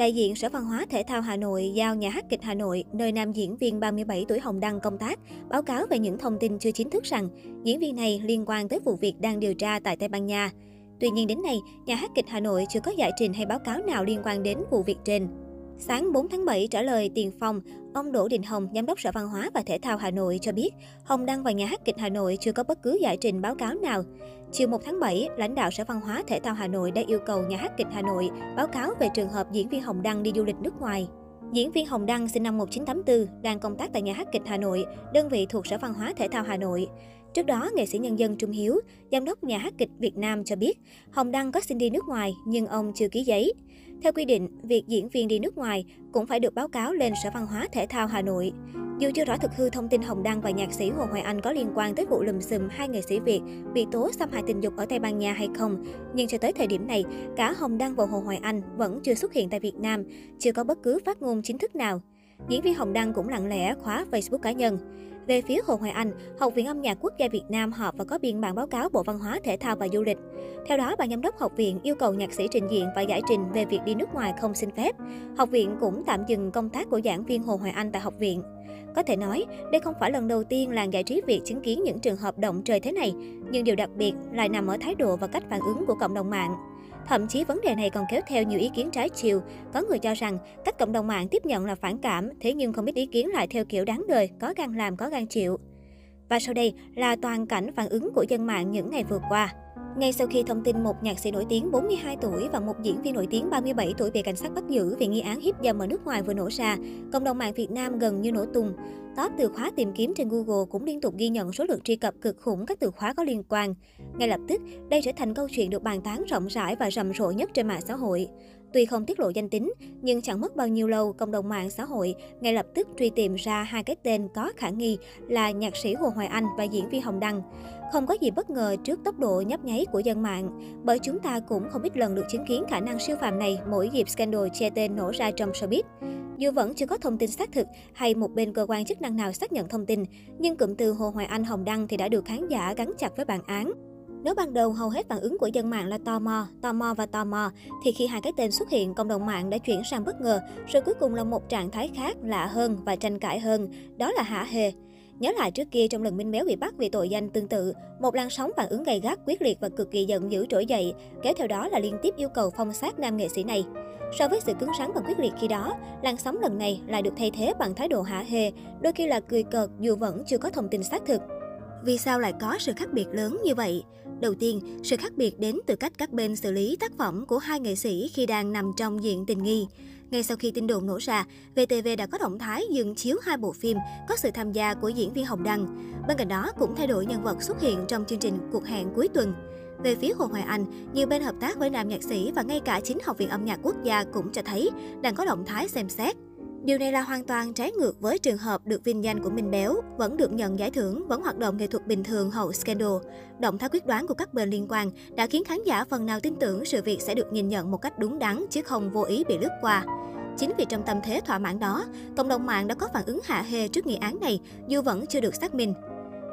Đại diện Sở Văn hóa Thể thao Hà Nội giao nhà hát kịch Hà Nội, nơi nam diễn viên 37 tuổi Hồng Đăng công tác, báo cáo về những thông tin chưa chính thức rằng diễn viên này liên quan tới vụ việc đang điều tra tại Tây Ban Nha. Tuy nhiên đến nay, nhà hát kịch Hà Nội chưa có giải trình hay báo cáo nào liên quan đến vụ việc trên. Sáng 4 tháng 7 trả lời tiền Phong, ông Đỗ Đình Hồng, Giám đốc Sở Văn hóa và Thể thao Hà Nội cho biết, Hồng Đăng và nhà hát kịch Hà Nội chưa có bất cứ giải trình báo cáo nào. Chiều 1 tháng 7, lãnh đạo Sở Văn hóa Thể thao Hà Nội đã yêu cầu nhà hát kịch Hà Nội báo cáo về trường hợp diễn viên Hồng Đăng đi du lịch nước ngoài. Diễn viên Hồng Đăng sinh năm 1984 đang công tác tại nhà hát kịch Hà Nội, đơn vị thuộc Sở Văn hóa Thể thao Hà Nội. Trước đó, nghệ sĩ nhân dân Trung Hiếu, giám đốc nhà hát kịch Việt Nam cho biết, Hồng Đăng có xin đi nước ngoài nhưng ông chưa ký giấy. Theo quy định, việc diễn viên đi nước ngoài cũng phải được báo cáo lên Sở Văn hóa Thể thao Hà Nội. Dù chưa rõ thực hư thông tin Hồng Đăng và nhạc sĩ Hồ Hoài Anh có liên quan tới vụ lùm xùm hai nghệ sĩ Việt bị tố xâm hại tình dục ở Tây Ban Nha hay không, nhưng cho tới thời điểm này, cả Hồng Đăng và Hồ Hoài Anh vẫn chưa xuất hiện tại Việt Nam, chưa có bất cứ phát ngôn chính thức nào. Diễn viên Hồng Đăng cũng lặng lẽ khóa Facebook cá nhân. Về phía Hồ Hoài Anh, Học viện âm nhạc quốc gia Việt Nam họp và có biên bản báo cáo Bộ Văn hóa, Thể thao và Du lịch. Theo đó, ban giám đốc học viện yêu cầu nhạc sĩ trình diện và giải trình về việc đi nước ngoài không xin phép. Học viện cũng tạm dừng công tác của giảng viên Hồ Hoài Anh tại học viện. Có thể nói, đây không phải lần đầu tiên làng giải trí Việt chứng kiến những trường hợp động trời thế này, nhưng điều đặc biệt lại nằm ở thái độ và cách phản ứng của cộng đồng mạng. Thậm chí vấn đề này còn kéo theo nhiều ý kiến trái chiều. Có người cho rằng cách cộng đồng mạng tiếp nhận là phản cảm, thế nhưng không biết ý kiến lại theo kiểu đáng đời, có gan làm, có gan chịu. Và sau đây là toàn cảnh phản ứng của dân mạng những ngày vừa qua. Ngay sau khi thông tin một nhạc sĩ nổi tiếng 42 tuổi và một diễn viên nổi tiếng 37 tuổi bị cảnh sát bắt giữ vì nghi án hiếp dâm ở nước ngoài vừa nổ ra, cộng đồng mạng Việt Nam gần như nổ tung. Top từ khóa tìm kiếm trên Google cũng liên tục ghi nhận số lượng truy cập cực khủng các từ khóa có liên quan. Ngay lập tức, đây trở thành câu chuyện được bàn tán rộng rãi và rầm rộ nhất trên mạng xã hội. Tuy không tiết lộ danh tính, nhưng chẳng mất bao nhiêu lâu, cộng đồng mạng xã hội ngay lập tức truy tìm ra hai cái tên có khả nghi là nhạc sĩ Hồ Hoài Anh và diễn viên Hồng Đăng. Không có gì bất ngờ trước tốc độ nhấp nháy của dân mạng, bởi chúng ta cũng không ít lần được chứng kiến khả năng siêu phàm này mỗi dịp scandal che tên nổ ra trong showbiz. Dù vẫn chưa có thông tin xác thực hay một bên cơ quan chức năng nào xác nhận thông tin, nhưng cụm từ Hồ Hoài Anh Hồng Đăng thì đã được khán giả gắn chặt với bản án. Nếu ban đầu hầu hết phản ứng của dân mạng là tò mò, tò mò và tò mò, thì khi hai cái tên xuất hiện, cộng đồng mạng đã chuyển sang bất ngờ, rồi cuối cùng là một trạng thái khác, lạ hơn và tranh cãi hơn, đó là hả hề. Nhớ lại trước kia trong lần Minh Béo bị bắt vì tội danh tương tự, một làn sóng phản ứng gay gắt, quyết liệt và cực kỳ giận dữ trỗi dậy, kéo theo đó là liên tiếp yêu cầu phong sát nam nghệ sĩ này. So với sự cứng rắn và quyết liệt khi đó, làn sóng lần này lại được thay thế bằng thái độ hả hê, đôi khi là cười cợt dù vẫn chưa có thông tin xác thực. Vì sao lại có sự khác biệt lớn như vậy? Đầu tiên, sự khác biệt đến từ cách các bên xử lý tác phẩm của hai nghệ sĩ khi đang nằm trong diện tình nghi. Ngay sau khi tin đồn nổ ra, VTV đã có động thái dừng chiếu hai bộ phim có sự tham gia của diễn viên Hồng Đăng. Bên cạnh đó cũng thay đổi nhân vật xuất hiện trong chương trình Cuộc hẹn cuối tuần. Về phía Hồ Hoài Anh, nhiều bên hợp tác với nam nhạc sĩ và ngay cả chính Học viện âm nhạc quốc gia cũng cho thấy đang có động thái xem xét. Điều này là hoàn toàn trái ngược với trường hợp được vinh danh của Minh Béo, vẫn được nhận giải thưởng, vẫn hoạt động nghệ thuật bình thường hậu scandal. Động thái quyết đoán của các bên liên quan đã khiến khán giả phần nào tin tưởng sự việc sẽ được nhìn nhận một cách đúng đắn chứ không vô ý bị lướt qua. Chính vì trong tâm thế thỏa mãn đó, cộng đồng mạng đã có phản ứng hạ hê trước nghị án này dù vẫn chưa được xác minh.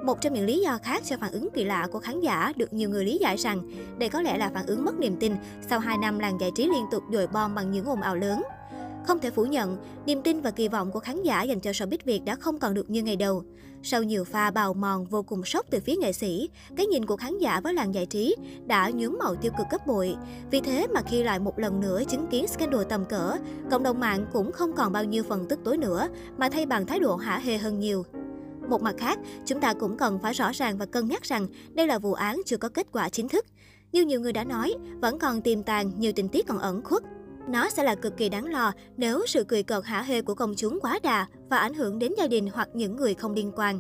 Một trong những lý do khác cho phản ứng kỳ lạ của khán giả được nhiều người lý giải rằng đây có lẽ là phản ứng mất niềm tin sau 2 năm làng giải trí liên tục dồi bom bằng những ồn ào lớn. Không thể phủ nhận, niềm tin và kỳ vọng của khán giả dành cho showbiz Việt đã không còn được như ngày đầu. Sau nhiều pha bào mòn vô cùng sốc từ phía nghệ sĩ, cái nhìn của khán giả với làng giải trí đã nhuốm màu tiêu cực gấp bội. Vì thế mà khi lại một lần nữa chứng kiến scandal tầm cỡ, cộng đồng mạng cũng không còn bao nhiêu phần tức tối nữa, mà thay bằng thái độ hả hê hơn nhiều. Một mặt khác, chúng ta cũng cần phải rõ ràng và cân nhắc rằng đây là vụ án chưa có kết quả chính thức. Như nhiều người đã nói, vẫn còn tiềm tàng nhiều tình tiết còn ẩn khuất. Nó sẽ là cực kỳ đáng lo nếu sự cười cợt hả hê của công chúng quá đà và ảnh hưởng đến gia đình hoặc những người không liên quan.